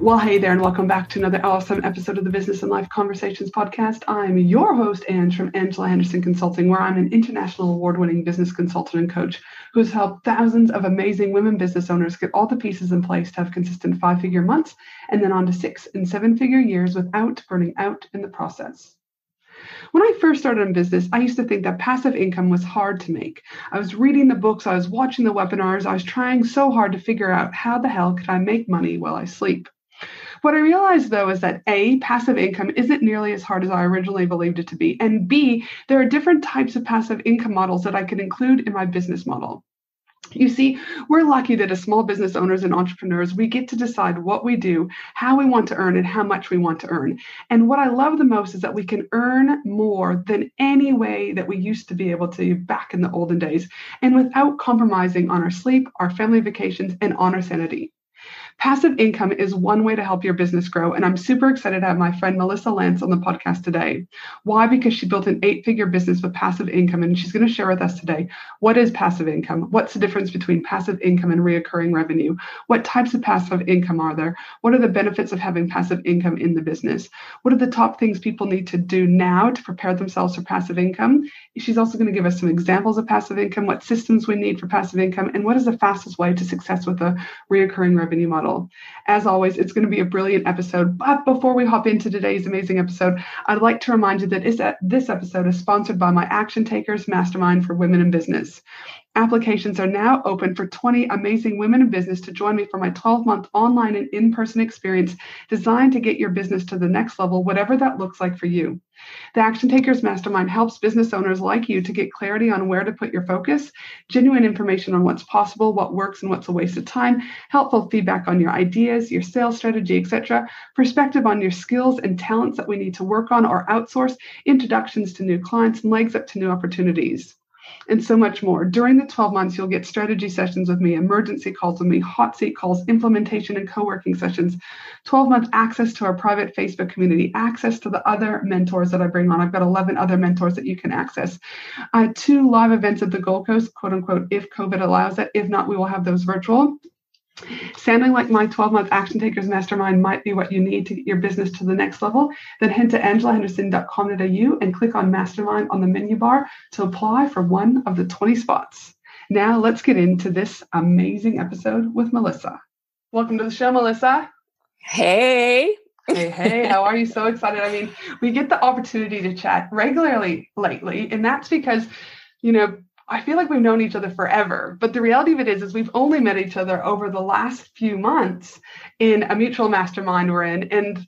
Well, hey there, and welcome back to another awesome episode of the Business and Life Conversations podcast. I'm your host, Ange from Angela Henderson Consulting, where I'm an international award winning business consultant and coach who has helped thousands of amazing women business owners get all the pieces in place to have consistent five figure months and then on to six and seven figure years without burning out in the process. When I first started in business, I used to think that passive income was hard to make. I was reading the books, I was watching the webinars, I was trying so hard to figure out how the hell could I make money while I sleep. What I realized though is that A, passive income isn't nearly as hard as I originally believed it to be. And B, there are different types of passive income models that I can include in my business model. You see, we're lucky that as small business owners and entrepreneurs, we get to decide what we do, how we want to earn, and how much we want to earn. And what I love the most is that we can earn more than any way that we used to be able to back in the olden days, and without compromising on our sleep, our family vacations, and on our sanity. Passive income is one way to help your business grow. And I'm super excited to have my friend Melissa Lance on the podcast today. Why? Because she built an eight figure business with passive income. And she's going to share with us today what is passive income? What's the difference between passive income and reoccurring revenue? What types of passive income are there? What are the benefits of having passive income in the business? What are the top things people need to do now to prepare themselves for passive income? She's also going to give us some examples of passive income, what systems we need for passive income, and what is the fastest way to success with a reoccurring revenue model model. As always, it's going to be a brilliant episode. But before we hop into today's amazing episode, I'd like to remind you that this episode is sponsored by my Action Takers Mastermind for Women in Business. Applications are now open for 20 amazing women in business to join me for my 12 month online and in person experience designed to get your business to the next level, whatever that looks like for you. The Action Takers Mastermind helps business owners like you to get clarity on where to put your focus, genuine information on what's possible, what works, and what's a waste of time, helpful feedback on your ideas, your sales strategy, etc., perspective on your skills and talents that we need to work on or outsource, introductions to new clients, and legs up to new opportunities and so much more. During the 12 months, you'll get strategy sessions with me, emergency calls with me, hot seat calls, implementation and co working sessions, 12 month access to our private Facebook community, access to the other mentors that I bring on. I've got 11 other mentors that you can access. Uh, two live events at the Gold Coast, quote unquote, if COVID allows it. If not, we will have those virtual. Sounding like my 12 month Action Takers Mastermind might be what you need to get your business to the next level, then head to angelahenderson.com.au and click on Mastermind on the menu bar to apply for one of the 20 spots. Now, let's get into this amazing episode with Melissa. Welcome to the show, Melissa. Hey. Hey, hey, how are you? So excited. I mean, we get the opportunity to chat regularly lately, and that's because, you know, I feel like we've known each other forever, but the reality of it is, is we've only met each other over the last few months in a mutual mastermind we're in, and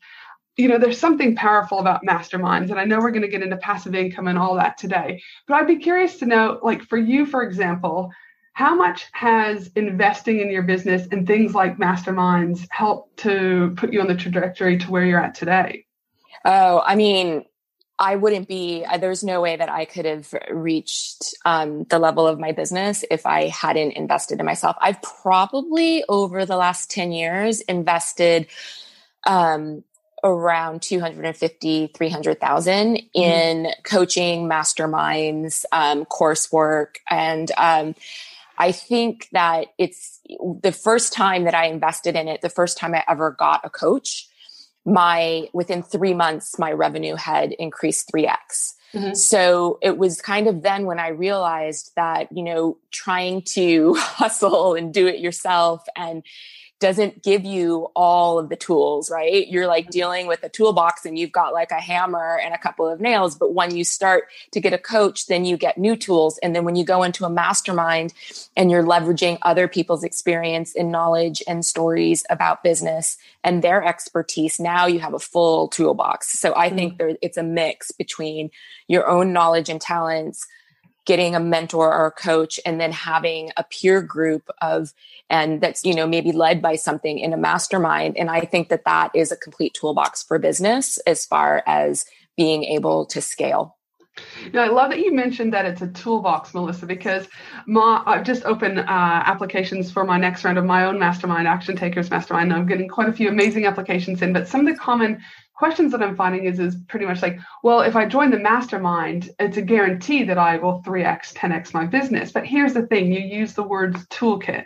you know, there's something powerful about masterminds, and I know we're going to get into passive income and all that today. But I'd be curious to know, like for you, for example, how much has investing in your business and things like masterminds helped to put you on the trajectory to where you're at today? Oh, I mean, I wouldn't be, there's no way that I could have reached um, the level of my business if I hadn't invested in myself. I've probably over the last 10 years invested um, around 250, 300,000 mm-hmm. in coaching, masterminds, um, coursework. And um, I think that it's the first time that I invested in it, the first time I ever got a coach my within three months my revenue had increased 3x mm-hmm. so it was kind of then when i realized that you know trying to hustle and do it yourself and doesn't give you all of the tools, right? You're like dealing with a toolbox and you've got like a hammer and a couple of nails. But when you start to get a coach, then you get new tools. And then when you go into a mastermind and you're leveraging other people's experience and knowledge and stories about business and their expertise, now you have a full toolbox. So I mm-hmm. think there, it's a mix between your own knowledge and talents getting a mentor or a coach and then having a peer group of and that's you know maybe led by something in a mastermind and i think that that is a complete toolbox for business as far as being able to scale now, I love that you mentioned that it's a toolbox, Melissa, because my, I've just opened uh, applications for my next round of my own mastermind, Action Takers Mastermind. I'm getting quite a few amazing applications in, but some of the common questions that I'm finding is is pretty much like, well, if I join the mastermind, it's a guarantee that I will 3x, 10x my business. But here's the thing you use the word toolkit.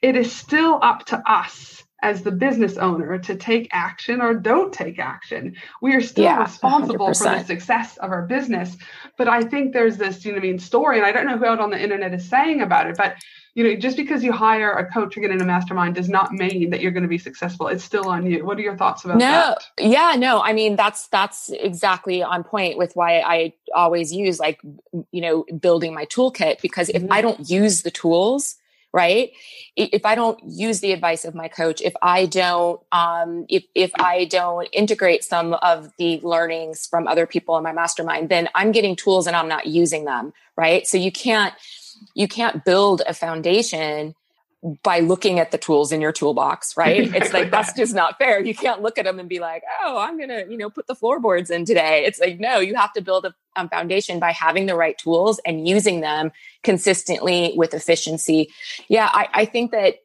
It is still up to us as the business owner to take action or don't take action. We are still yeah, responsible 100%. for the success of our business. But I think there's this, you know, I mean, story, and I don't know who out on the internet is saying about it, but you know, just because you hire a coach or get in a mastermind does not mean that you're going to be successful. It's still on you. What are your thoughts about no, that? Yeah, no, I mean that's that's exactly on point with why I always use like you know building my toolkit because if mm-hmm. I don't use the tools, right if i don't use the advice of my coach if i don't um, if, if i don't integrate some of the learnings from other people in my mastermind then i'm getting tools and i'm not using them right so you can't you can't build a foundation by looking at the tools in your toolbox, right? It's like that's just not fair. You can't look at them and be like, "Oh, I'm going to, you know, put the floorboards in today." It's like, no, you have to build a um, foundation by having the right tools and using them consistently with efficiency. Yeah, I, I think that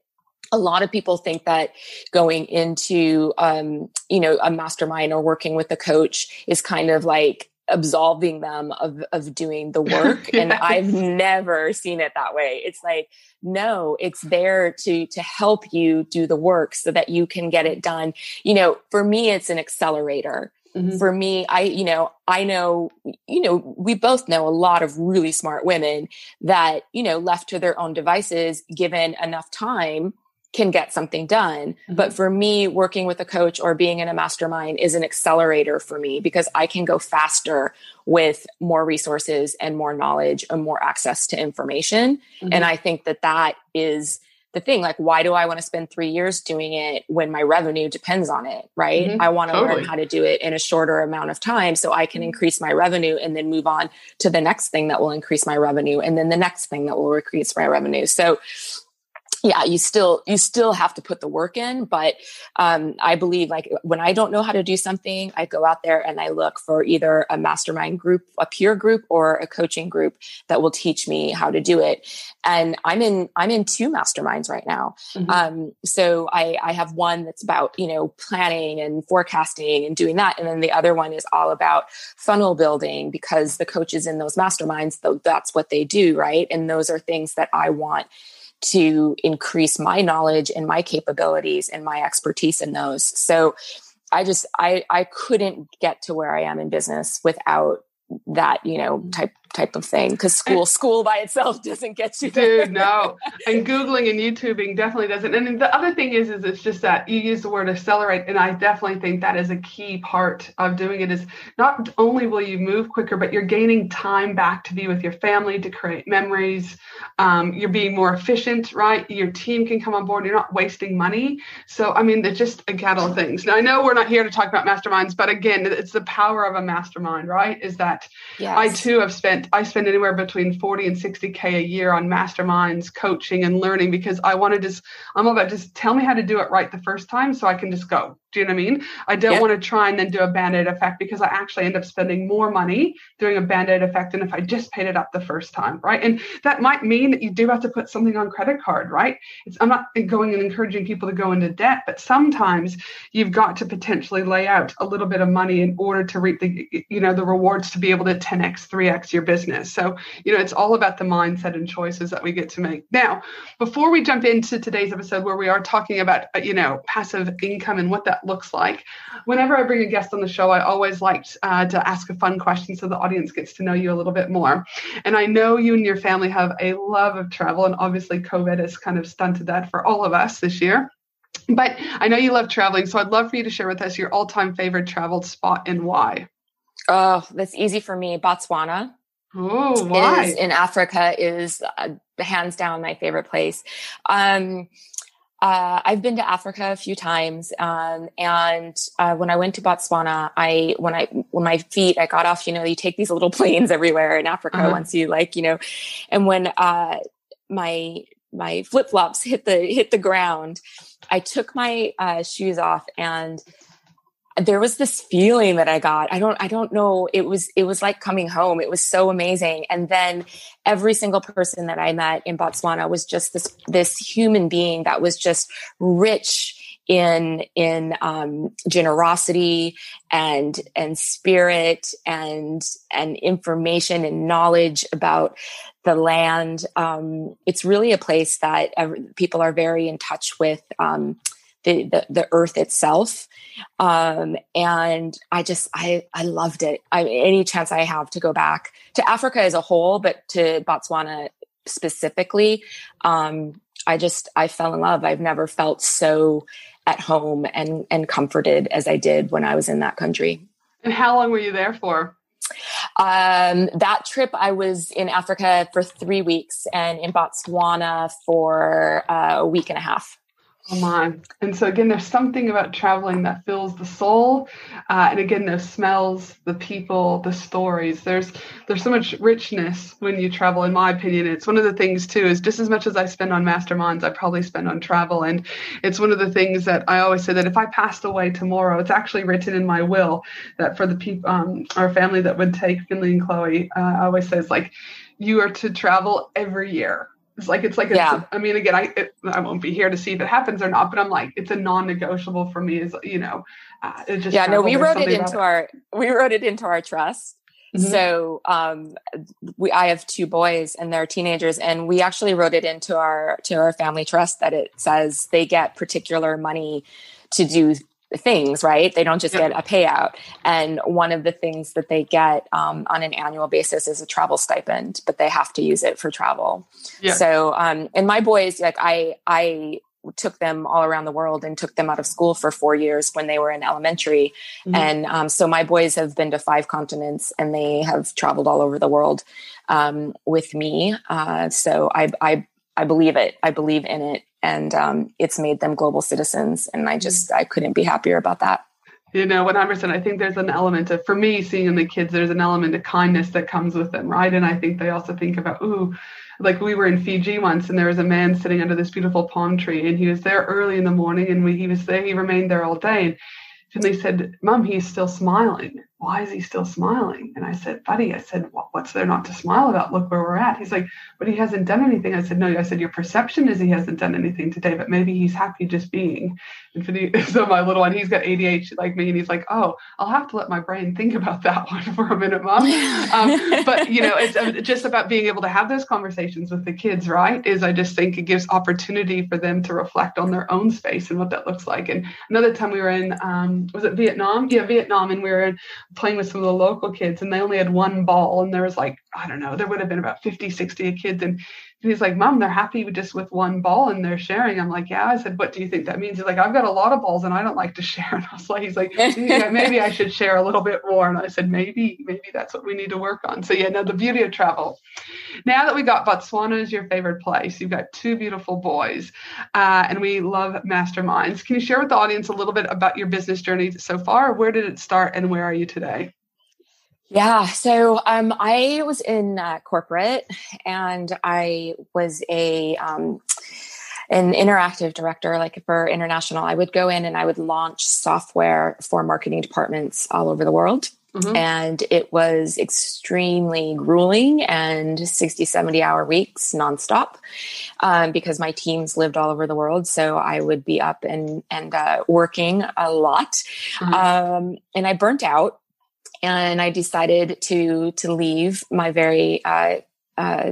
a lot of people think that going into um, you know a mastermind or working with a coach is kind of like absolving them of of doing the work and i've never seen it that way. It's like no it's there to to help you do the work so that you can get it done. You know for me it's an accelerator. Mm-hmm. for me i you know i know you know we both know a lot of really smart women that you know left to their own devices given enough time can get something done. Mm-hmm. But for me, working with a coach or being in a mastermind is an accelerator for me because I can go faster with more resources and more knowledge and more access to information. Mm-hmm. And I think that that is the thing like why do i want to spend three years doing it when my revenue depends on it right mm-hmm. i want to totally. learn how to do it in a shorter amount of time so i can mm-hmm. increase my revenue and then move on to the next thing that will increase my revenue and then the next thing that will increase my revenue so yeah you still you still have to put the work in but um, i believe like when i don't know how to do something i go out there and i look for either a mastermind group a peer group or a coaching group that will teach me how to do it. And i'm in i'm in two masterminds right now. Mm-hmm. um, so i i have one that's about you know planning and forecasting and doing that and then the other one is all about funnel building because the coaches in those masterminds though that's what they do right? And those are things that i want to increase my knowledge and my capabilities and my expertise in those. So I just I I couldn't get to where I am in business without that you know type type of thing because school school by itself doesn't get you there. dude no. And googling and youtubing definitely doesn't. And the other thing is is it's just that you use the word accelerate and i definitely think that is a key part of doing it is not only will you move quicker but you're gaining time back to be with your family to create memories. Um, you're being more efficient right? Your team can come on board. You're not wasting money. So i mean it's just a cattle of things. Now i know we're not here to talk about masterminds but again it's the power of a mastermind right? Is that yes. i too have spent I spend anywhere between 40 and 60K a year on masterminds, coaching, and learning because I want to just, I'm all about just tell me how to do it right the first time so I can just go. Do you know what I mean? I don't yep. want to try and then do a band aid effect because I actually end up spending more money doing a band aid effect than if I just paid it up the first time, right? And that might mean that you do have to put something on credit card, right? It's, I'm not going and encouraging people to go into debt, but sometimes you've got to potentially lay out a little bit of money in order to reap the, you know, the rewards to be able to 10x, 3x your business. So, you know, it's all about the mindset and choices that we get to make. Now, before we jump into today's episode where we are talking about, uh, you know, passive income and what that looks like. Whenever I bring a guest on the show, I always like uh, to ask a fun question so the audience gets to know you a little bit more. And I know you and your family have a love of travel, and obviously, COVID has kind of stunted that for all of us this year. But I know you love traveling, so I'd love for you to share with us your all time favorite travel spot and why. Oh, that's easy for me. Botswana. Oh, why? in Africa is uh, hands down my favorite place. Um, Uh, I've been to Africa a few times, um, and uh, when I went to Botswana, I when I when my feet I got off. You know, you take these little planes everywhere in Africa uh-huh. once you like, you know, and when uh, my my flip flops hit the hit the ground, I took my uh, shoes off and there was this feeling that I got. I don't, I don't know. It was, it was like coming home. It was so amazing. And then every single person that I met in Botswana was just this, this human being that was just rich in in um, generosity and and spirit and and information and knowledge about the land. Um, it's really a place that people are very in touch with um, the, the, the earth itself um, and I just I I loved it. I any chance I have to go back to Africa as a whole, but to Botswana specifically, um, I just I fell in love. I've never felt so at home and and comforted as I did when I was in that country. And how long were you there for? Um, that trip, I was in Africa for three weeks and in Botswana for uh, a week and a half. Oh my. And so again, there's something about traveling that fills the soul. Uh, and again, those smells, the people, the stories. There's there's so much richness when you travel, in my opinion. It's one of the things too, is just as much as I spend on masterminds, I probably spend on travel. And it's one of the things that I always say that if I passed away tomorrow, it's actually written in my will that for the people um, our family that would take Finley and Chloe, uh, I always say it's like you are to travel every year it's like it's like a, yeah. I mean, again, I it, I won't be here to see if it happens or not, but I'm like, it's a non-negotiable for me. Is you know, uh, it just yeah. No, we wrote it into it. our we wrote it into our trust. Mm-hmm. So um, we I have two boys and they're teenagers, and we actually wrote it into our to our family trust that it says they get particular money to do things, right? They don't just get a payout. And one of the things that they get um, on an annual basis is a travel stipend, but they have to use it for travel. Yeah. So, um, and my boys, like I, I took them all around the world and took them out of school for four years when they were in elementary. Mm-hmm. And um, so my boys have been to five continents and they have traveled all over the world um, with me. Uh, so I, I, I believe it. I believe in it and um, it's made them global citizens. And I just I couldn't be happier about that. You know, 100%. I think there's an element of, for me, seeing in the kids, there's an element of kindness that comes with them, right? And I think they also think about, ooh, like we were in Fiji once and there was a man sitting under this beautiful palm tree and he was there early in the morning and we, he was there, he remained there all day. And and they said, Mom, he's still smiling. Why is he still smiling? And I said, Buddy, I said, what's there not to smile about? Look where we're at. He's like, But he hasn't done anything. I said, No, I said, Your perception is he hasn't done anything today, but maybe he's happy just being. And for the, so my little one, he's got ADHD like me, and he's like, Oh, I'll have to let my brain think about that one for a minute, Mom. Um, but, you know, it's uh, just about being able to have those conversations with the kids, right? Is I just think it gives opportunity for them to reflect on their own space and what that looks like. And another time we were in, um, was it Vietnam? Yeah, Vietnam. And we were playing with some of the local kids and they only had one ball. And there was like, I don't know, there would have been about 50, 60 kids. And and he's like, Mom, they're happy just with one ball and they're sharing. I'm like, Yeah. I said, What do you think that means? He's like, I've got a lot of balls and I don't like to share. And I was like, He's like, Maybe I should share a little bit more. And I said, Maybe, maybe that's what we need to work on. So, yeah, no, the beauty of travel. Now that we got Botswana is your favorite place, you've got two beautiful boys uh, and we love masterminds. Can you share with the audience a little bit about your business journey so far? Where did it start and where are you today? Yeah. So um, I was in uh, corporate and I was a um, an interactive director, like for international. I would go in and I would launch software for marketing departments all over the world. Mm-hmm. And it was extremely grueling and 60, 70 hour weeks nonstop um, because my teams lived all over the world. So I would be up and, and uh, working a lot. Mm-hmm. Um, and I burnt out and I decided to to leave my very uh, uh,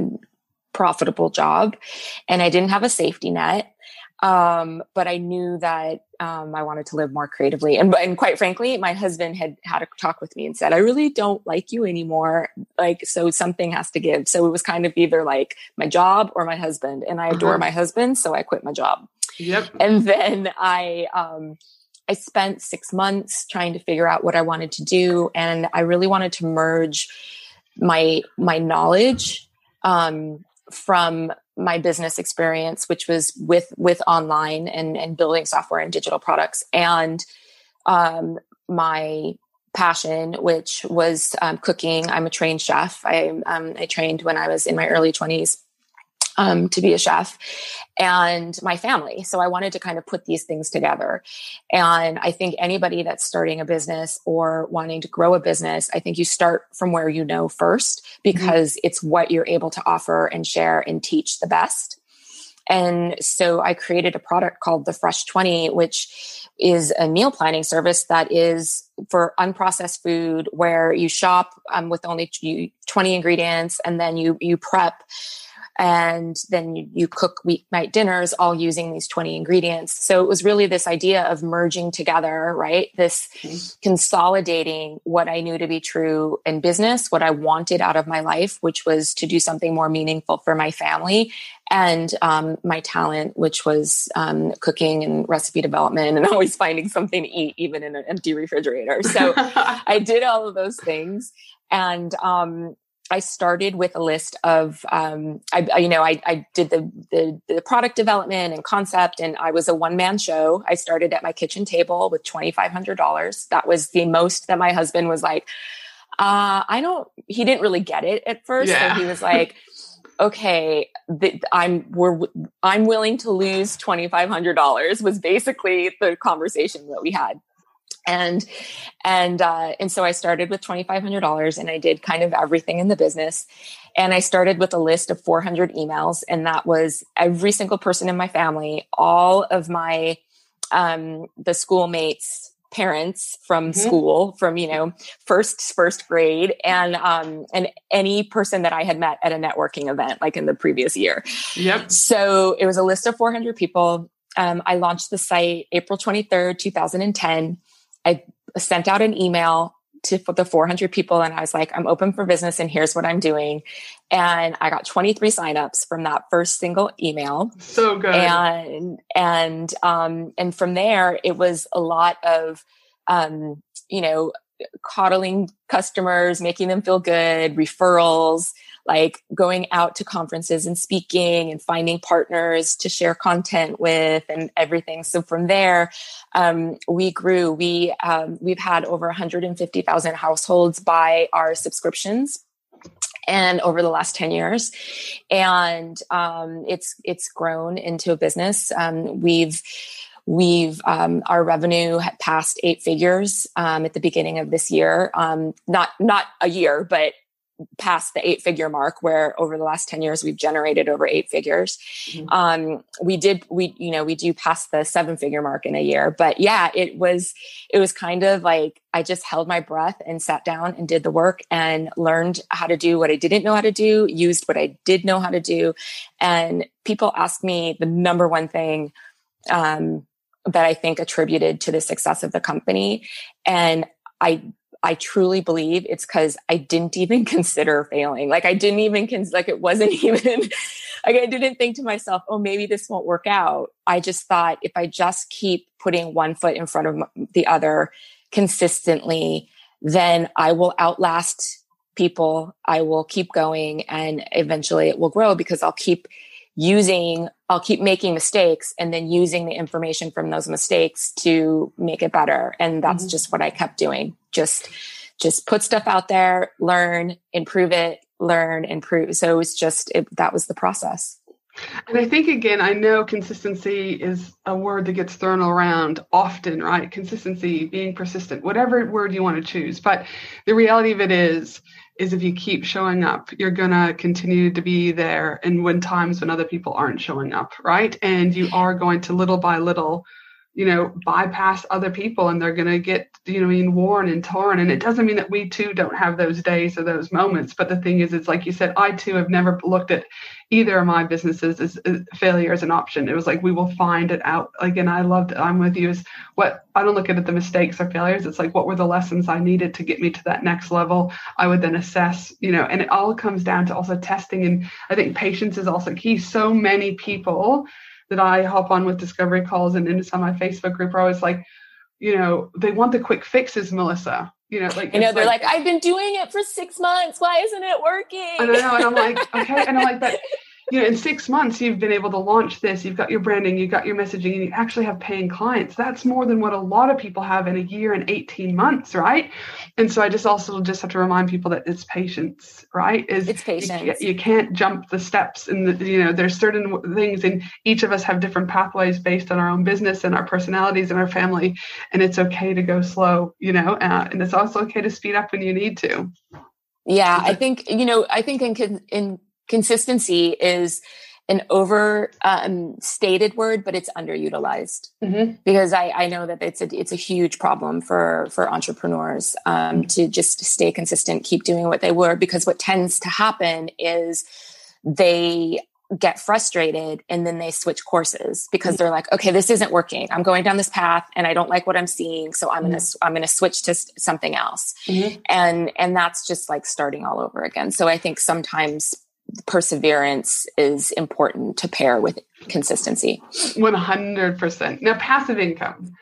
profitable job, and I didn't have a safety net. Um, but I knew that um, I wanted to live more creatively, and and quite frankly, my husband had had a talk with me and said, "I really don't like you anymore. Like, so something has to give." So it was kind of either like my job or my husband, and I adore uh-huh. my husband, so I quit my job. Yep. And then I um, I spent six months trying to figure out what I wanted to do, and I really wanted to merge my my knowledge um, from my business experience, which was with with online and and building software and digital products, and um, my passion, which was um, cooking. I'm a trained chef. I um, I trained when I was in my early 20s um, to be a chef and my family. So I wanted to kind of put these things together. And I think anybody that's starting a business or wanting to grow a business, I think you start from where you know first mm-hmm. because mm-hmm. it's what you're able to offer and share and teach the best. And so I created a product called the Fresh 20, which is a meal planning service that is for unprocessed food where you shop um, with only 20 ingredients and then you, you prep and then you, you cook weeknight dinners all using these 20 ingredients so it was really this idea of merging together right this mm-hmm. consolidating what i knew to be true in business what i wanted out of my life which was to do something more meaningful for my family and um, my talent, which was um, cooking and recipe development and always finding something to eat, even in an empty refrigerator. So I did all of those things. And um, I started with a list of, um, I, you know, I, I did the, the, the product development and concept, and I was a one man show. I started at my kitchen table with twenty five hundred dollars. That was the most that my husband was like. Uh, I don't. He didn't really get it at first, yeah. so he was like. okay, the, I'm we're I'm willing to lose twenty five hundred dollars was basically the conversation that we had and and uh, and so I started with twenty five hundred dollars, and I did kind of everything in the business. And I started with a list of four hundred emails, and that was every single person in my family, all of my um, the schoolmates parents from mm-hmm. school from you know first first grade and um and any person that i had met at a networking event like in the previous year yep so it was a list of 400 people um, i launched the site april 23rd 2010 I sent out an email to the 400 people and I was like, I'm open for business and here's what I'm doing. And I got 23 signups from that first single email. So good. And, and, um, and from there, it was a lot of, um, you know, coddling customers, making them feel good, referrals, like going out to conferences and speaking and finding partners to share content with and everything. So from there, um, we grew. We um, we've had over 150,000 households buy our subscriptions and over the last 10 years and um, it's it's grown into a business um, we've we've um, our revenue passed eight figures um, at the beginning of this year um, not not a year but past the eight figure mark where over the last 10 years we've generated over eight figures. Mm-hmm. um we did we you know we do pass the seven figure mark in a year but yeah it was it was kind of like i just held my breath and sat down and did the work and learned how to do what i didn't know how to do used what i did know how to do. And people ask me the number one thing um that i think attributed to the success of the company. And i I truly believe it's because I didn't even consider failing. Like I didn't even cons- like it wasn't even like I didn't think to myself, oh, maybe this won't work out. I just thought if I just keep putting one foot in front of the other consistently, then I will outlast people. I will keep going and eventually it will grow because I'll keep using I'll keep making mistakes and then using the information from those mistakes to make it better. And that's mm-hmm. just what I kept doing. Just, just put stuff out there, learn, improve it, learn, improve. So it was just, it, that was the process. And I think again, I know consistency is a word that gets thrown around often, right? Consistency, being persistent, whatever word you want to choose. But the reality of it is, is if you keep showing up, you're going to continue to be there. And when times when other people aren't showing up, right? And you are going to little by little you know, bypass other people and they're going to get, you know, mean, worn and torn. And it doesn't mean that we too don't have those days or those moments. But the thing is, it's like you said, I too have never looked at either of my businesses as, as failure as an option. It was like, we will find it out. Like, and I loved, I'm with you, is what I don't look at it the mistakes or failures. It's like, what were the lessons I needed to get me to that next level? I would then assess, you know, and it all comes down to also testing. And I think patience is also key. So many people, that I hop on with discovery calls and into some of my Facebook group are always like, you know, they want the quick fixes, Melissa. You know, like you know, they're like, like, I've been doing it for six months. Why isn't it working? I know, and I'm like, okay, and I'm like, but you know, in six months, you've been able to launch this. You've got your branding, you've got your messaging, and you actually have paying clients. That's more than what a lot of people have in a year and 18 months, right? And so I just also just have to remind people that it's patience, right? Is it's patience. You, you can't jump the steps, and the, you know, there's certain things, and each of us have different pathways based on our own business and our personalities and our family, and it's okay to go slow, you know, uh, and it's also okay to speed up when you need to. Yeah, I think you know, I think in in consistency is an over um, stated word, but it's underutilized mm-hmm. because I, I know that it's a it's a huge problem for for entrepreneurs um, to just stay consistent, keep doing what they were. Because what tends to happen is they get frustrated and then they switch courses because mm-hmm. they're like okay this isn't working i'm going down this path and i don't like what i'm seeing so i'm mm-hmm. gonna i'm gonna switch to something else mm-hmm. and and that's just like starting all over again so i think sometimes perseverance is important to pair with consistency. 100%. Now, passive income.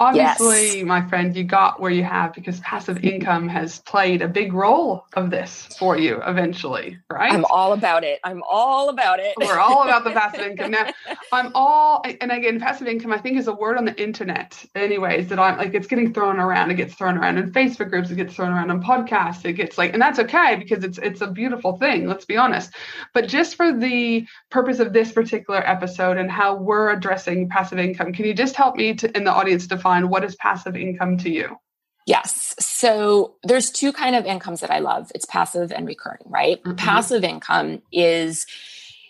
Obviously, yes. my friend, you got where you have because passive income has played a big role of this for you eventually, right? I'm all about it. I'm all about it. We're all about the passive income. Now, I'm all, and again, passive income, I think, is a word on the internet, anyways, that I'm like, it's getting thrown around. It gets thrown around in Facebook groups, it gets thrown around on podcasts. It gets like, and that's okay because it's it's a beautiful thing, let's be honest. But just for the purpose of this particular episode and how we're addressing passive income, can you just help me to, in the audience to define what is passive income to you? Yes. So there's two kind of incomes that I love. It's passive and recurring, right? Mm-hmm. Passive income is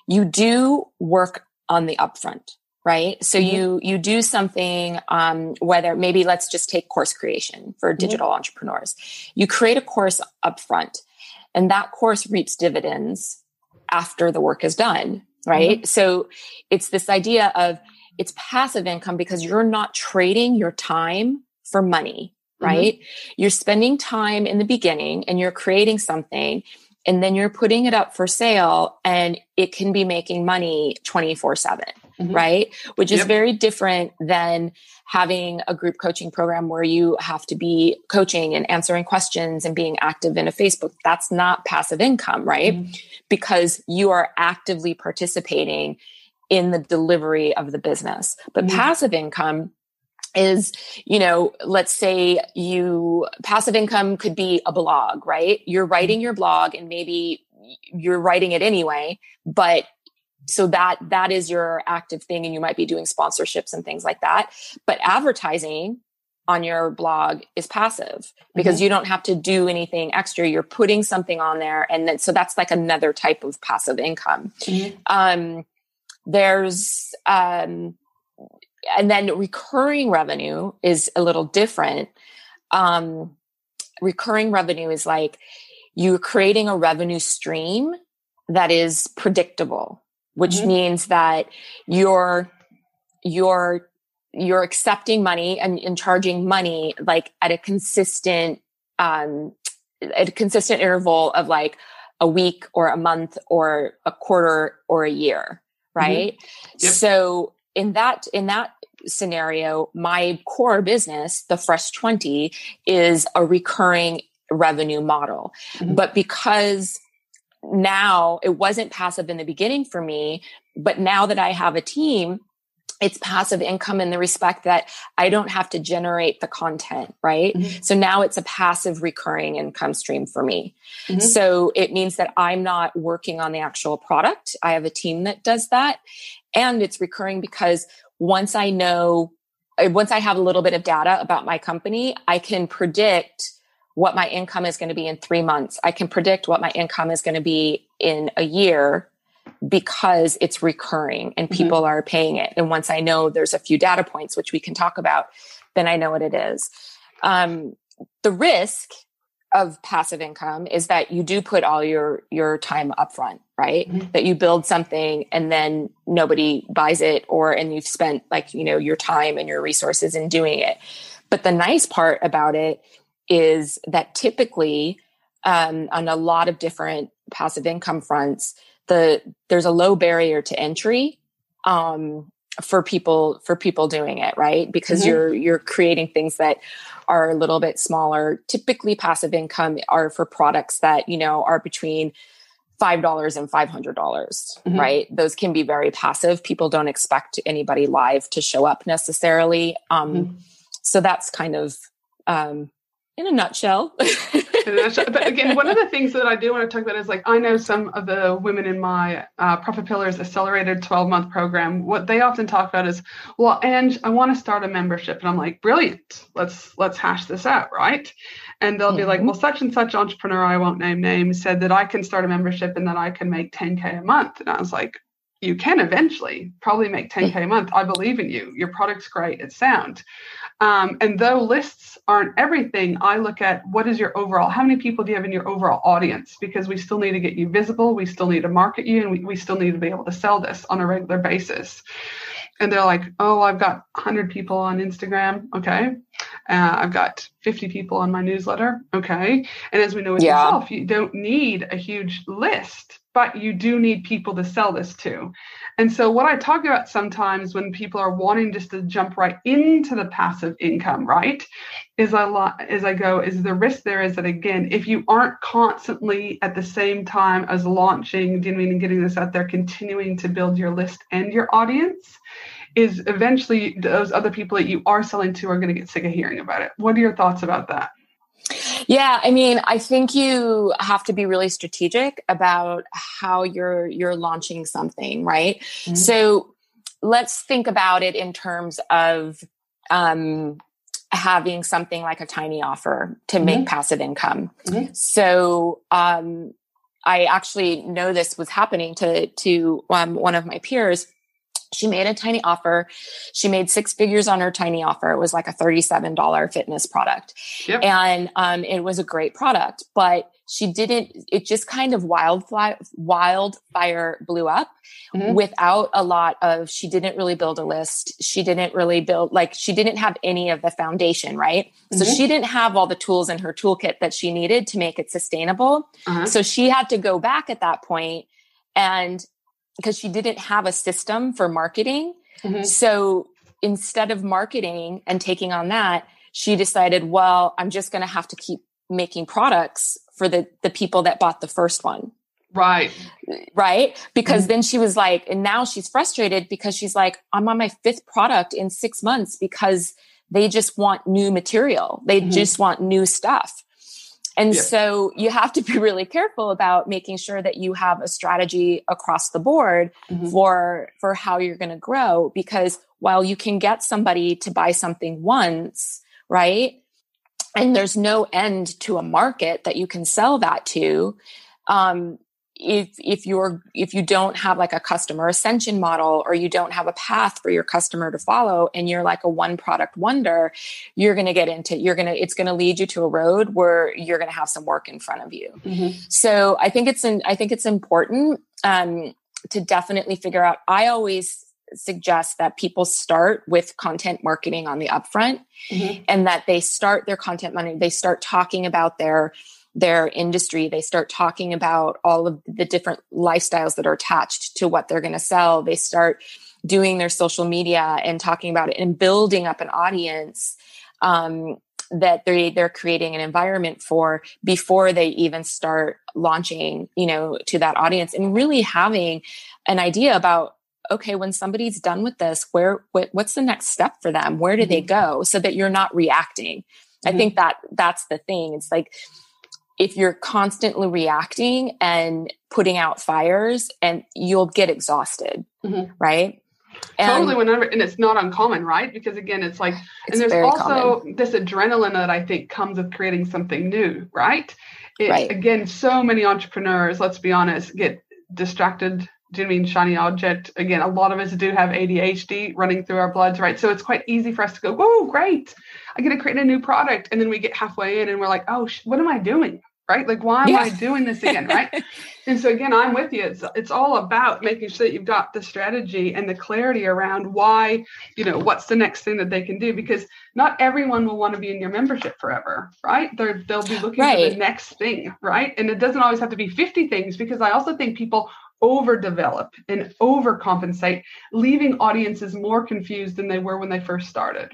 you do work on the upfront, right? So mm-hmm. you you do something um, whether maybe let's just take course creation for mm-hmm. digital mm-hmm. entrepreneurs. You create a course upfront and that course reaps dividends after the work is done, right? Mm-hmm. So it's this idea of it's passive income because you're not trading your time for money, mm-hmm. right? Mm-hmm. You're spending time in the beginning and you're creating something and then you're putting it up for sale and it can be making money 24 7 mm-hmm. right which is yep. very different than having a group coaching program where you have to be coaching and answering questions and being active in a facebook that's not passive income right mm-hmm. because you are actively participating in the delivery of the business. But mm-hmm. passive income is, you know, let's say you passive income could be a blog, right? You're writing your blog and maybe you're writing it anyway, but so that that is your active thing and you might be doing sponsorships and things like that. But advertising on your blog is passive because mm-hmm. you don't have to do anything extra. You're putting something on there. And then, so that's like another type of passive income. Mm-hmm. Um, there's, um, and then recurring revenue is a little different. Um, recurring revenue is like you're creating a revenue stream that is predictable, which mm-hmm. means that you're, you're, you're accepting money and, and charging money like at a consistent, um, at a consistent interval of like a week or a month or a quarter or a year. Mm-hmm. right mm-hmm. yep. so in that in that scenario my core business the fresh 20 is a recurring revenue model mm-hmm. but because now it wasn't passive in the beginning for me but now that i have a team it's passive income in the respect that I don't have to generate the content, right? Mm-hmm. So now it's a passive recurring income stream for me. Mm-hmm. So it means that I'm not working on the actual product. I have a team that does that. And it's recurring because once I know, uh, once I have a little bit of data about my company, I can predict what my income is going to be in three months. I can predict what my income is going to be in a year because it's recurring and mm-hmm. people mm-hmm. are paying it. And once I know there's a few data points, which we can talk about, then I know what it is. Um, the risk of passive income is that you do put all your your time upfront, right? Mm-hmm. That you build something and then nobody buys it, or and you've spent like you know your time and your resources in doing it. But the nice part about it is that typically um, on a lot of different passive income fronts, the there's a low barrier to entry um, for people for people doing it right because mm-hmm. you're you're creating things that are a little bit smaller typically passive income are for products that you know are between $5 and $500, dollars mm-hmm. right? Those can be very passive. People don't expect anybody live to show up necessarily. Um, mm-hmm. So that's kind of, um, in a nutshell. but again, one of the things that I do want to talk about is like I know some of the women in my uh, Profit Pillars Accelerated 12 month program. What they often talk about is, well, and I want to start a membership, and I'm like, brilliant. Let's let's hash this out, right? And they'll mm-hmm. be like, mm-hmm. well, such and such entrepreneur, I won't name names, said that I can start a membership and that I can make 10k a month, and I was like, you can eventually probably make 10k a month. I believe in you. Your product's great. It's sound. Um, and though lists aren't everything, I look at what is your overall, how many people do you have in your overall audience? Because we still need to get you visible, we still need to market you, and we, we still need to be able to sell this on a regular basis. And they're like, oh, I've got 100 people on Instagram. Okay. Uh, I've got 50 people on my newsletter. Okay. And as we know with yeah. yourself, you don't need a huge list, but you do need people to sell this to. And so, what I talk about sometimes when people are wanting just to jump right into the passive income, right, is a lot as I go, is the risk there is that again, if you aren't constantly at the same time as launching, do you mean getting this out there, continuing to build your list and your audience, is eventually those other people that you are selling to are going to get sick of hearing about it. What are your thoughts about that? Yeah, I mean, I think you have to be really strategic about how you're you're launching something, right? Mm-hmm. So let's think about it in terms of um, having something like a tiny offer to mm-hmm. make passive income. Mm-hmm. So um, I actually know this was happening to to um, one of my peers she made a tiny offer. She made six figures on her tiny offer. It was like a $37 fitness product. Yep. And um, it was a great product, but she didn't, it just kind of wildfire, wildfire blew up mm-hmm. without a lot of, she didn't really build a list. She didn't really build, like, she didn't have any of the foundation, right? Mm-hmm. So she didn't have all the tools in her toolkit that she needed to make it sustainable. Uh-huh. So she had to go back at that point and because she didn't have a system for marketing. Mm-hmm. So instead of marketing and taking on that, she decided, well, I'm just going to have to keep making products for the the people that bought the first one. Right. Right. Because mm-hmm. then she was like, and now she's frustrated because she's like, I'm on my fifth product in six months because they just want new material. They mm-hmm. just want new stuff. And yeah. so you have to be really careful about making sure that you have a strategy across the board mm-hmm. for for how you're going to grow because while you can get somebody to buy something once, right? And there's no end to a market that you can sell that to. Um, if if you're if you don't have like a customer ascension model or you don't have a path for your customer to follow and you're like a one product wonder you're going to get into you're going to it's going to lead you to a road where you're going to have some work in front of you mm-hmm. so i think it's in i think it's important um, to definitely figure out i always suggest that people start with content marketing on the upfront mm-hmm. and that they start their content money they start talking about their their industry. They start talking about all of the different lifestyles that are attached to what they're going to sell. They start doing their social media and talking about it and building up an audience um, that they they're creating an environment for before they even start launching you know to that audience and really having an idea about okay when somebody's done with this where what's the next step for them where do mm-hmm. they go so that you're not reacting mm-hmm. i think that that's the thing it's like if you're constantly reacting and putting out fires and you'll get exhausted mm-hmm. right and totally whenever and it's not uncommon right because again it's like it's and there's also common. this adrenaline that i think comes with creating something new right it's right. again so many entrepreneurs let's be honest get distracted do you mean shiny object again a lot of us do have adhd running through our bloods right so it's quite easy for us to go whoa great I get to create a new product. And then we get halfway in and we're like, oh, what am I doing? Right? Like, why am yeah. I doing this again? Right. and so again, I'm with you. It's it's all about making sure that you've got the strategy and the clarity around why, you know, what's the next thing that they can do. Because not everyone will want to be in your membership forever, right? They're they'll be looking right. for the next thing, right? And it doesn't always have to be 50 things because I also think people overdevelop and overcompensate, leaving audiences more confused than they were when they first started.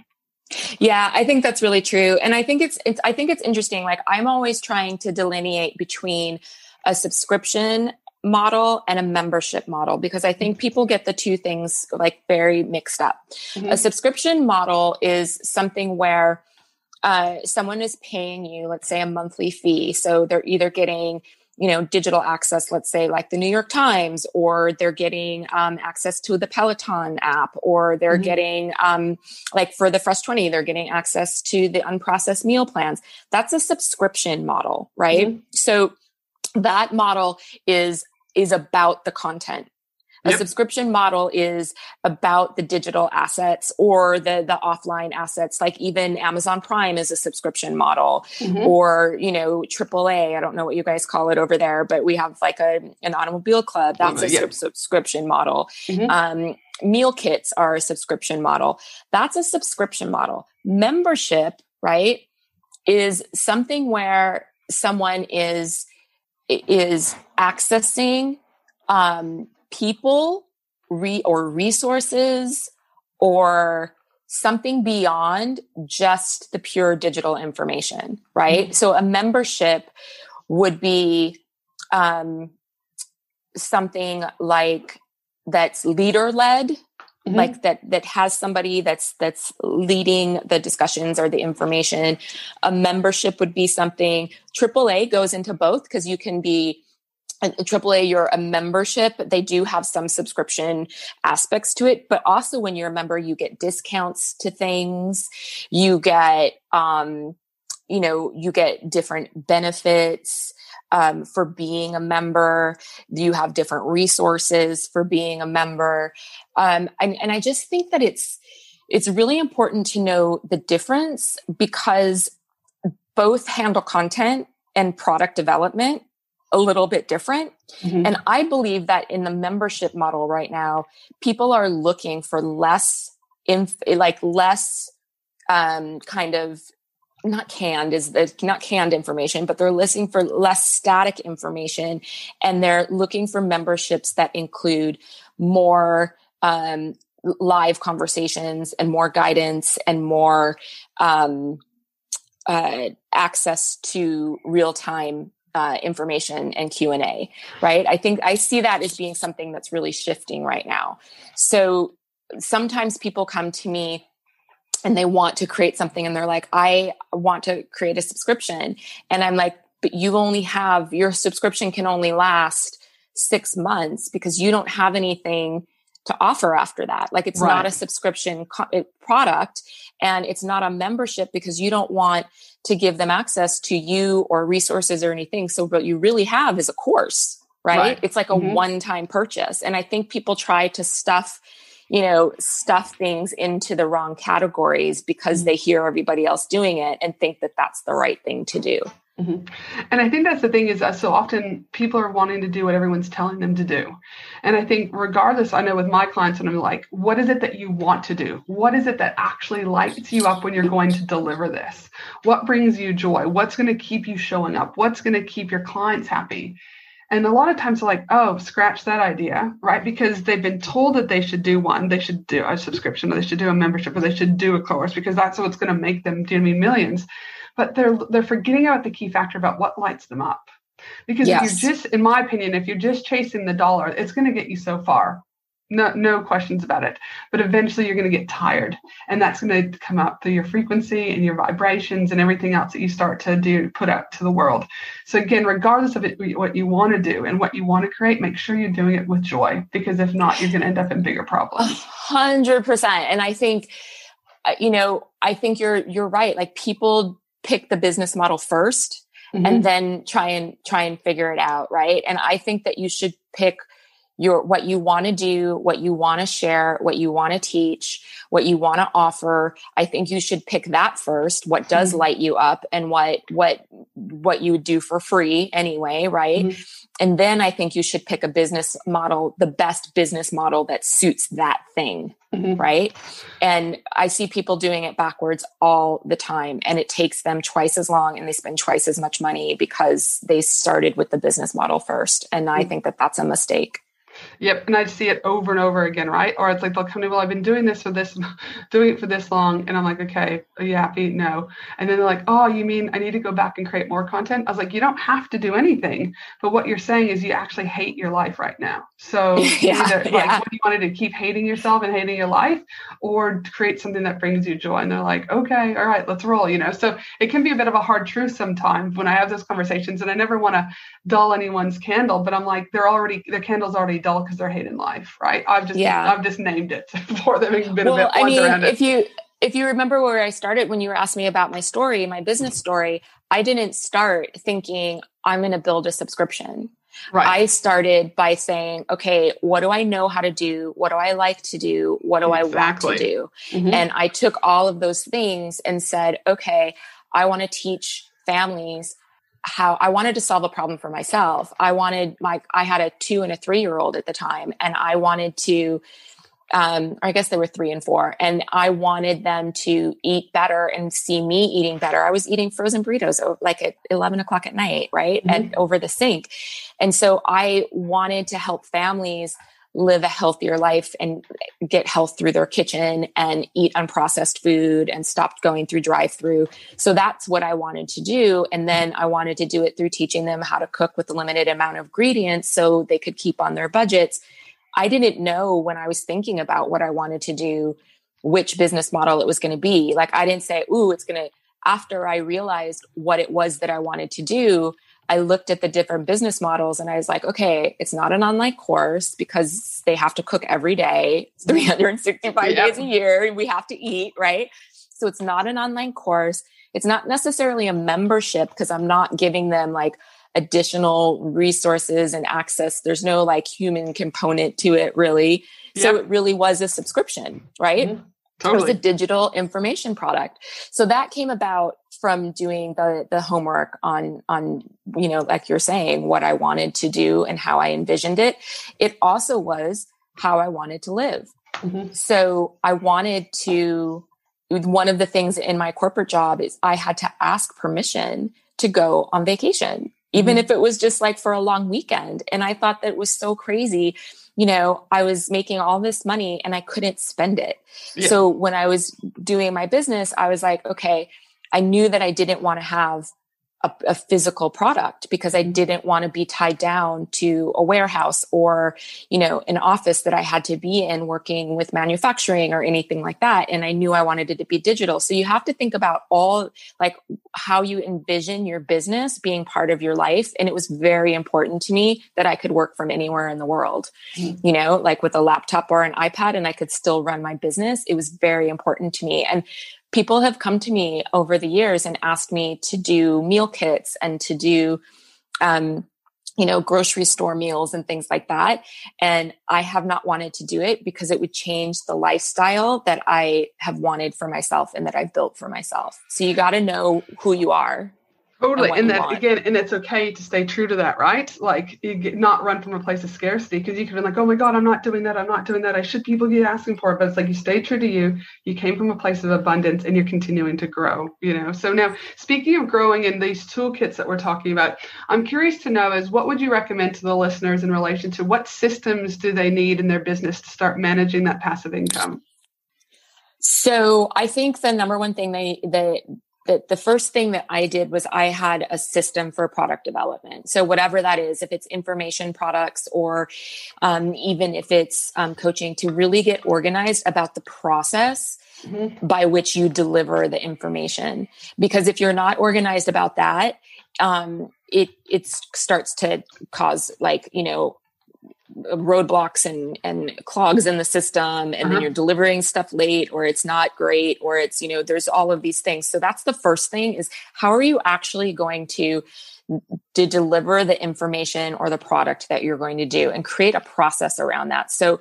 Yeah, I think that's really true. And I think it's, it's I think it's interesting. Like I'm always trying to delineate between a subscription model and a membership model because I think people get the two things like very mixed up. Mm-hmm. A subscription model is something where uh, someone is paying you, let's say, a monthly fee. So they're either getting you know digital access let's say like the new york times or they're getting um, access to the peloton app or they're mm-hmm. getting um, like for the fresh 20 they're getting access to the unprocessed meal plans that's a subscription model right mm-hmm. so that model is is about the content a yep. subscription model is about the digital assets or the the offline assets. Like even Amazon Prime is a subscription model, mm-hmm. or you know AAA. I don't know what you guys call it over there, but we have like a an automobile club. That's a yep. subscription model. Mm-hmm. Um, meal kits are a subscription model. That's a subscription model. Membership, right, is something where someone is is accessing um, people re- or resources or something beyond just the pure digital information, right? Mm-hmm. So a membership would be um, something like that's leader led. Mm-hmm. like that that has somebody that's that's leading the discussions or the information a membership would be something aaa goes into both because you can be AAA, you're a membership. They do have some subscription aspects to it, but also when you're a member, you get discounts to things. You get, um, you know, you get different benefits um, for being a member. You have different resources for being a member, um, and, and I just think that it's it's really important to know the difference because both handle content and product development a little bit different. Mm-hmm. And I believe that in the membership model right now, people are looking for less, inf- like less um, kind of not canned is the, not canned information, but they're listening for less static information, and they're looking for memberships that include more um, live conversations and more guidance and more um, uh, access to real time uh, information and q&a right? I think i see that as being something that's really shifting right now. So sometimes people come to me and they want to create something and they're like i want to create a subscription. And i'm like but you only have your subscription can only last six months because you don't have anything to offer after that. Like it's right. not a subscription co- product and it's not a membership because you don't want to give them access to you or resources or anything. So what you really have is a course, right? right. It's like a mm-hmm. one-time purchase. And I think people try to stuff you know, stuff things into the wrong categories because mm-hmm. they hear everybody else doing it and think that that's the right thing to do. Mm-hmm. And I think that's the thing is that so often people are wanting to do what everyone's telling them to do. And I think regardless, I know with my clients, and I'm like, what is it that you want to do? What is it that actually lights you up when you're going to deliver this? What brings you joy? What's going to keep you showing up? What's going to keep your clients happy? And a lot of times they're like, oh, scratch that idea, right? Because they've been told that they should do one, they should do a subscription, or they should do a membership, or they should do a course because that's what's going to make them, do you know I mean, millions but they're they're forgetting about the key factor about what lights them up. Because yes. if you're just, in my opinion, if you're just chasing the dollar, it's going to get you so far. No, no questions about it. But eventually you're going to get tired. And that's going to come up through your frequency and your vibrations and everything else that you start to do, put out to the world. So again, regardless of it, what you want to do and what you want to create, make sure you're doing it with joy. Because if not, you're going to end up in bigger problems. hundred percent. And I think, uh, you know, I think you're, you're right. Like people pick the business model 1st mm-hmm. and then try and try and figure it out right and i think that you should pick your what you want to do what you want to share what you want to teach what you want to offer i think you should pick that first what does mm-hmm. light you up and what what what you would do for free anyway right mm-hmm. and then i think you should pick a business model the best business model that suits that thing mm-hmm. right and i see people doing it backwards all the time and it takes them twice as long and they spend twice as much money because they started with the business model first and i mm-hmm. think that that's a mistake Yep, and I see it over and over again, right? Or it's like they'll come to, me, well, I've been doing this for this, doing it for this long, and I'm like, okay, are you happy? No. And then they're like, oh, you mean I need to go back and create more content? I was like, you don't have to do anything, but what you're saying is you actually hate your life right now. So yeah, either, like, yeah. what you wanted to keep hating yourself and hating your life, or create something that brings you joy. And they're like, okay, all right, let's roll. You know, so it can be a bit of a hard truth sometimes when I have those conversations, and I never want to dull anyone's candle, but I'm like, they're already their candle's already dull because they're hating life, right? I've just yeah. I've just named it for them and been well, a bit I mean, if you if you remember where I started when you were asking me about my story, my business story, I didn't start thinking I'm going to build a subscription. Right. I started by saying, okay, what do I know how to do? What do I like to do? What do exactly. I want to do? Mm-hmm. And I took all of those things and said, okay, I want to teach families how I wanted to solve a problem for myself. I wanted my, I had a two and a three year old at the time, and I wanted to, um, I guess they were three and four, and I wanted them to eat better and see me eating better. I was eating frozen burritos like at 11 o'clock at night, right? Mm-hmm. And over the sink. And so I wanted to help families live a healthier life and get health through their kitchen and eat unprocessed food and stopped going through drive through. So that's what I wanted to do. And then I wanted to do it through teaching them how to cook with a limited amount of ingredients so they could keep on their budgets. I didn't know when I was thinking about what I wanted to do, which business model it was going to be. Like I didn't say, ooh, it's going to, after I realized what it was that I wanted to do, I looked at the different business models and I was like, okay, it's not an online course because they have to cook every day, 365 yep. days a year. We have to eat, right? So it's not an online course. It's not necessarily a membership because I'm not giving them like additional resources and access. There's no like human component to it really. Yep. So it really was a subscription, right? Mm-hmm. Totally. It was a digital information product. So that came about from doing the the homework on on you know like you're saying what I wanted to do and how I envisioned it. It also was how I wanted to live. Mm-hmm. So I wanted to one of the things in my corporate job is I had to ask permission to go on vacation even mm-hmm. if it was just like for a long weekend and I thought that was so crazy you know, I was making all this money and I couldn't spend it. Yeah. So when I was doing my business, I was like, okay, I knew that I didn't want to have a, a, physical product because I didn't want to be tied down to a warehouse or, you know, an office that I had to be in working with manufacturing or anything like that. And I knew I wanted it to be digital. So you have to think about all like how you envision your business being part of your life. And it was very important to me that I could work from anywhere in the world, mm-hmm. you know, like with a laptop or an iPad and I could still run my business. It was very important to me. And people have come to me over the years and asked me to do meal kits and to do um, you know grocery store meals and things like that. And i have not wanted to do it because it would change the lifestyle that i have wanted for myself and that i've built for myself. So you got to know who you are Totally. And, and that again, and it's okay to stay true to that, right? Like you get, not run from a place of scarcity because you could be like, oh my God, I'm not doing that. I'm not doing that. I should people be asking for it. But it's like you stay true to you. You came from a place of abundance and you're continuing to grow, you know? So now speaking of growing in these toolkits that we're talking about, I'm curious to know is what would you recommend to the listeners in relation to what systems do they need in their business to start managing that passive income? So I think the number one thing they that the, the first thing that I did was I had a system for product development. So whatever that is, if it's information products or um, even if it's um, coaching, to really get organized about the process mm-hmm. by which you deliver the information. Because if you're not organized about that, um, it it starts to cause like you know roadblocks and and clogs in the system and uh-huh. then you're delivering stuff late or it's not great or it's you know there's all of these things so that's the first thing is how are you actually going to to deliver the information or the product that you're going to do and create a process around that so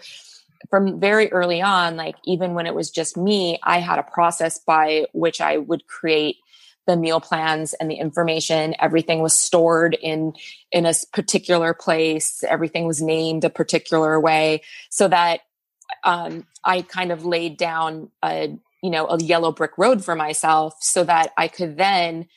from very early on like even when it was just me i had a process by which i would create the meal plans and the information everything was stored in in a particular place everything was named a particular way so that um, i kind of laid down a you know a yellow brick road for myself so that i could then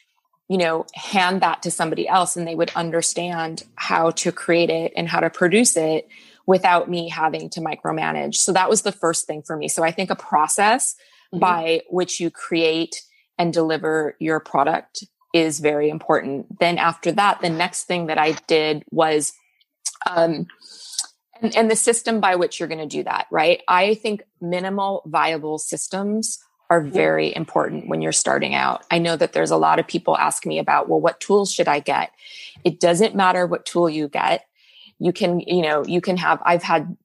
you know hand that to somebody else and they would understand how to create it and how to produce it without me having to micromanage. So that was the first thing for me. So I think a process mm-hmm. by which you create and deliver your product is very important. Then after that, the next thing that I did was, um, and, and the system by which you're going to do that, right? I think minimal viable systems are very important when you're starting out. I know that there's a lot of people ask me about, well, what tools should I get? It doesn't matter what tool you get. You can, you know, you can have, I've had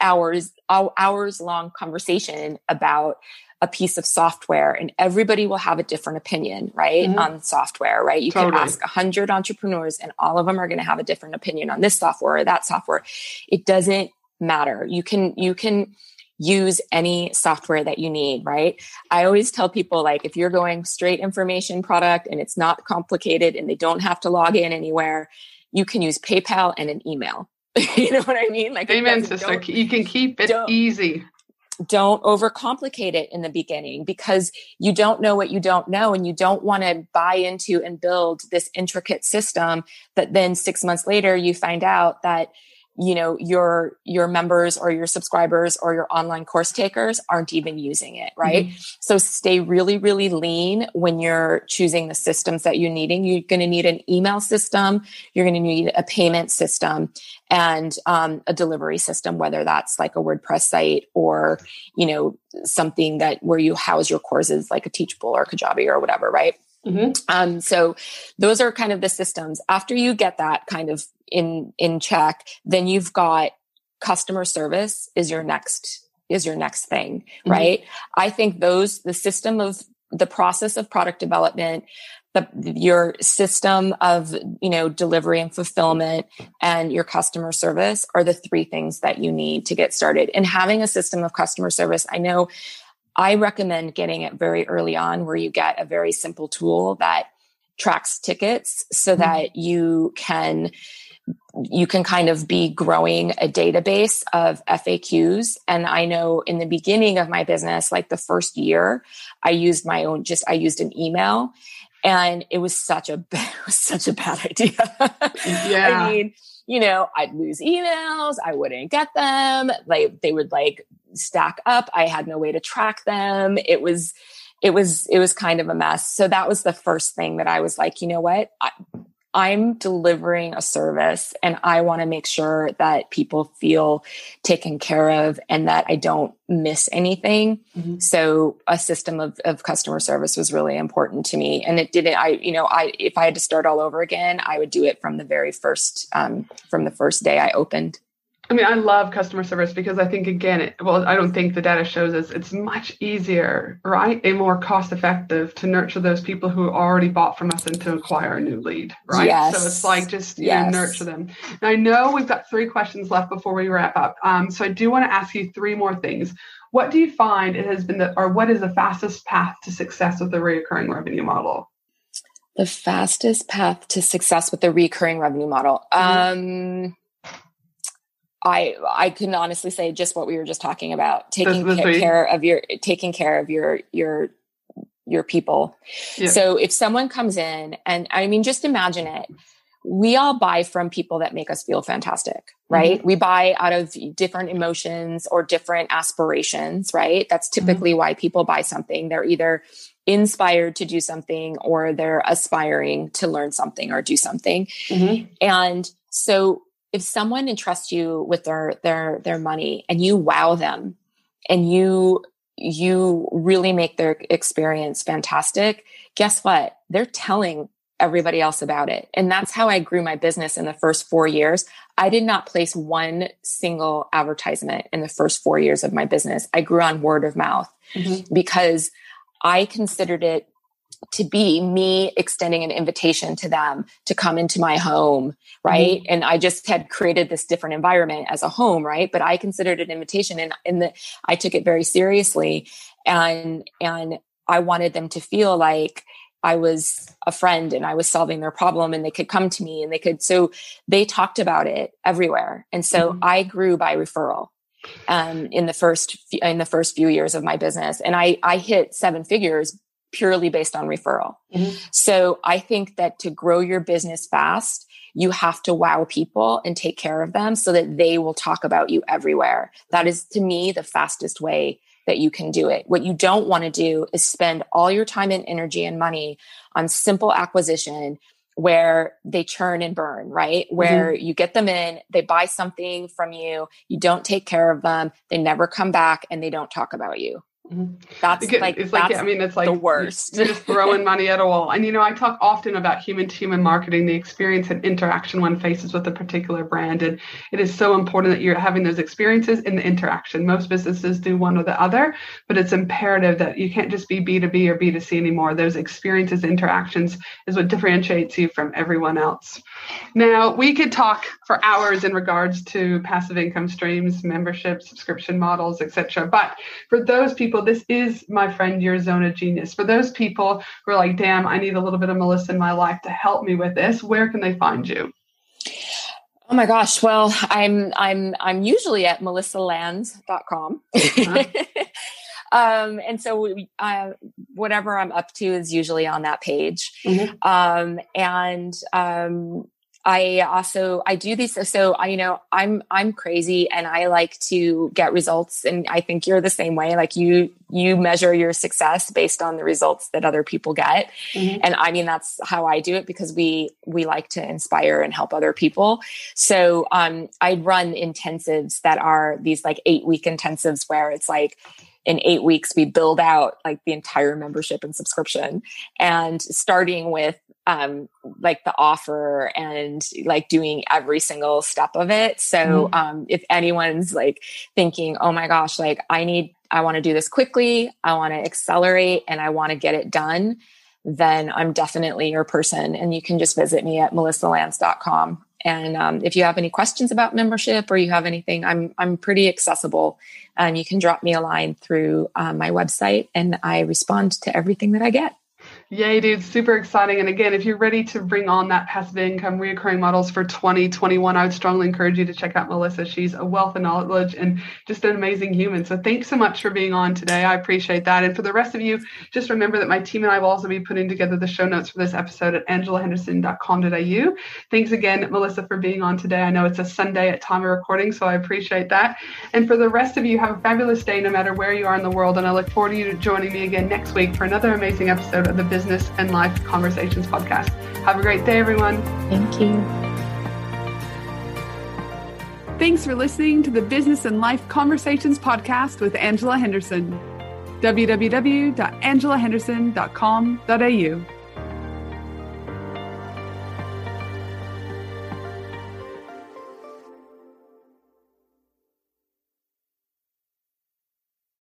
hours, hours long conversation about a piece of software and everybody will have a different opinion, right? Mm-hmm. On software, right? You totally. can ask a hundred entrepreneurs and all of them are going to have a different opinion on this software or that software. It doesn't matter. You can, you can, use any software that you need, right? I always tell people like if you're going straight information product and it's not complicated and they don't have to log in anywhere, you can use PayPal and an email. you know what I mean? Like Amen, sister. You can keep it easy. Don't overcomplicate it in the beginning because you don't know what you don't know and you don't want to buy into and build this intricate system that then 6 months later you find out that you know your your members or your subscribers or your online course takers aren't even using it right? Mm-hmm. so stay really really lean when you're choosing the systems that you're needing. You're going to need an email system. You're going to need a payment system and um, a delivery system whether that's like a wordpress site or you know something that where you house your courses like a teachable or kajabi or whatever right Mm-hmm. Um, so those are kind of the systems. After you get that kind of in in check, then you've got customer service is your next is your next thing, mm-hmm. right? I think those the system of the process of product development, the your system of you know delivery and fulfillment and your customer service are the three things that you need to get started. And having a system of customer service, I know I recommend getting it very early on where you get a very simple tool that tracks tickets so mm-hmm. that you can you can kind of be growing a database of FAQs. And I know in the beginning of my business, like the first year, I used my own, just I used an email and it was such a, it was such a bad idea. Yeah. I mean, you know, I'd lose emails. I wouldn't get them. Like they would like stack up. I had no way to track them. It was, it was, it was kind of a mess. So that was the first thing that I was like, you know what? I, I'm delivering a service and I want to make sure that people feel taken care of and that I don't miss anything. Mm-hmm. So a system of, of customer service was really important to me. And it didn't, I, you know, I, if I had to start all over again, I would do it from the very first, um, from the first day I opened. I mean, I love customer service because I think again, it, well, I don't think the data shows us it's much easier, right, and more cost effective to nurture those people who already bought from us and to acquire a new lead, right? Yes. So it's like just you yes. know, nurture them. Now I know we've got three questions left before we wrap up, um, so I do want to ask you three more things. What do you find it has been the, or what is the fastest path to success with the recurring revenue model? The fastest path to success with the recurring revenue model. Mm-hmm. Um I I can honestly say just what we were just talking about taking care of your taking care of your your your people. Yeah. So if someone comes in and I mean just imagine it we all buy from people that make us feel fantastic, right? Mm-hmm. We buy out of different emotions or different aspirations, right? That's mm-hmm. typically mm-hmm. why people buy something. They're either inspired to do something or they're aspiring to learn something or do something. Mm-hmm. And so if someone entrusts you with their their their money and you wow them and you you really make their experience fantastic guess what? They're telling everybody else about it. And that's how i grew my business in the first 4 years. I did not place one single advertisement in the first 4 years of my business. I grew on word of mouth mm-hmm. because i considered it to be me extending an invitation to them to come into my home right? Mm-hmm. and i just had created this different environment as a home right? But i considered it an invitation and and the, i took it very seriously. And and i wanted them to feel like I was a friend and I was solving their problem and they could come to me and they could so they talked about it everywhere. And so mm-hmm. I grew by referral um, in the first in the first few years of my business. And I I hit seven figures purely based on referral. Mm-hmm. So I think that to grow your business fast, you have to wow people and take care of them so that they will talk about you everywhere. That is to me the fastest way that you can do it. What you don't want to do is spend all your time and energy and money on simple acquisition where they churn and burn, right? Where mm-hmm. you get them in, they buy something from you, you don't take care of them, they never come back and they don't talk about you. Mm-hmm. That's it, like it's like I mean it's like the worst. You're just throwing money at a wall. And you know, I talk often about human to human marketing, the experience and interaction one faces with a particular brand, and it is so important that you're having those experiences in the interaction. Most businesses do one or the other, but it's imperative that you can't just be B two B or B two C anymore. Those experiences, interactions, is what differentiates you from everyone else. Now, we could talk for hours in regards to passive income streams, membership, subscription models, etc. But for those people, this is my friend your zone of genius. For those people who are like, damn, I need a little bit of Melissa in my life to help me with this, where can they find you? Oh my gosh. Well, I'm I'm I'm usually at melissalanz.com. Uh-huh. um, and so uh, whatever I'm up to is usually on that page. Mm-hmm. Um, and um, I also I do these so I you know I'm I'm crazy and I like to get results and I think you're the same way like you you measure your success based on the results that other people get mm-hmm. and I mean that's how I do it because we we like to inspire and help other people so um I run intensives that are these like 8 week intensives where it's like in eight weeks we build out like the entire membership and subscription and starting with um, like the offer and like doing every single step of it. So, mm-hmm. um, if anyone's like thinking, oh my gosh, like I need, I want to do this quickly, I want to accelerate and I want to get it done, then I'm definitely your person. And you can just visit me at melissalanz.com. And um, if you have any questions about membership or you have anything, I'm I'm pretty accessible. And you can drop me a line through uh, my website, and I respond to everything that I get. Yay, dude. Super exciting. And again, if you're ready to bring on that passive income reoccurring models for 2021, I would strongly encourage you to check out Melissa. She's a wealth of knowledge and just an amazing human. So thanks so much for being on today. I appreciate that. And for the rest of you, just remember that my team and I will also be putting together the show notes for this episode at angelahenderson.com.au. Thanks again, Melissa, for being on today. I know it's a Sunday at time of recording, so I appreciate that. And for the rest of you, have a fabulous day no matter where you are in the world. And I look forward to you joining me again next week for another amazing episode of the Business and Life Conversations podcast. Have a great day, everyone. Thank you. Thanks for listening to the Business and Life Conversations podcast with Angela Henderson. www.angelahenderson.com.au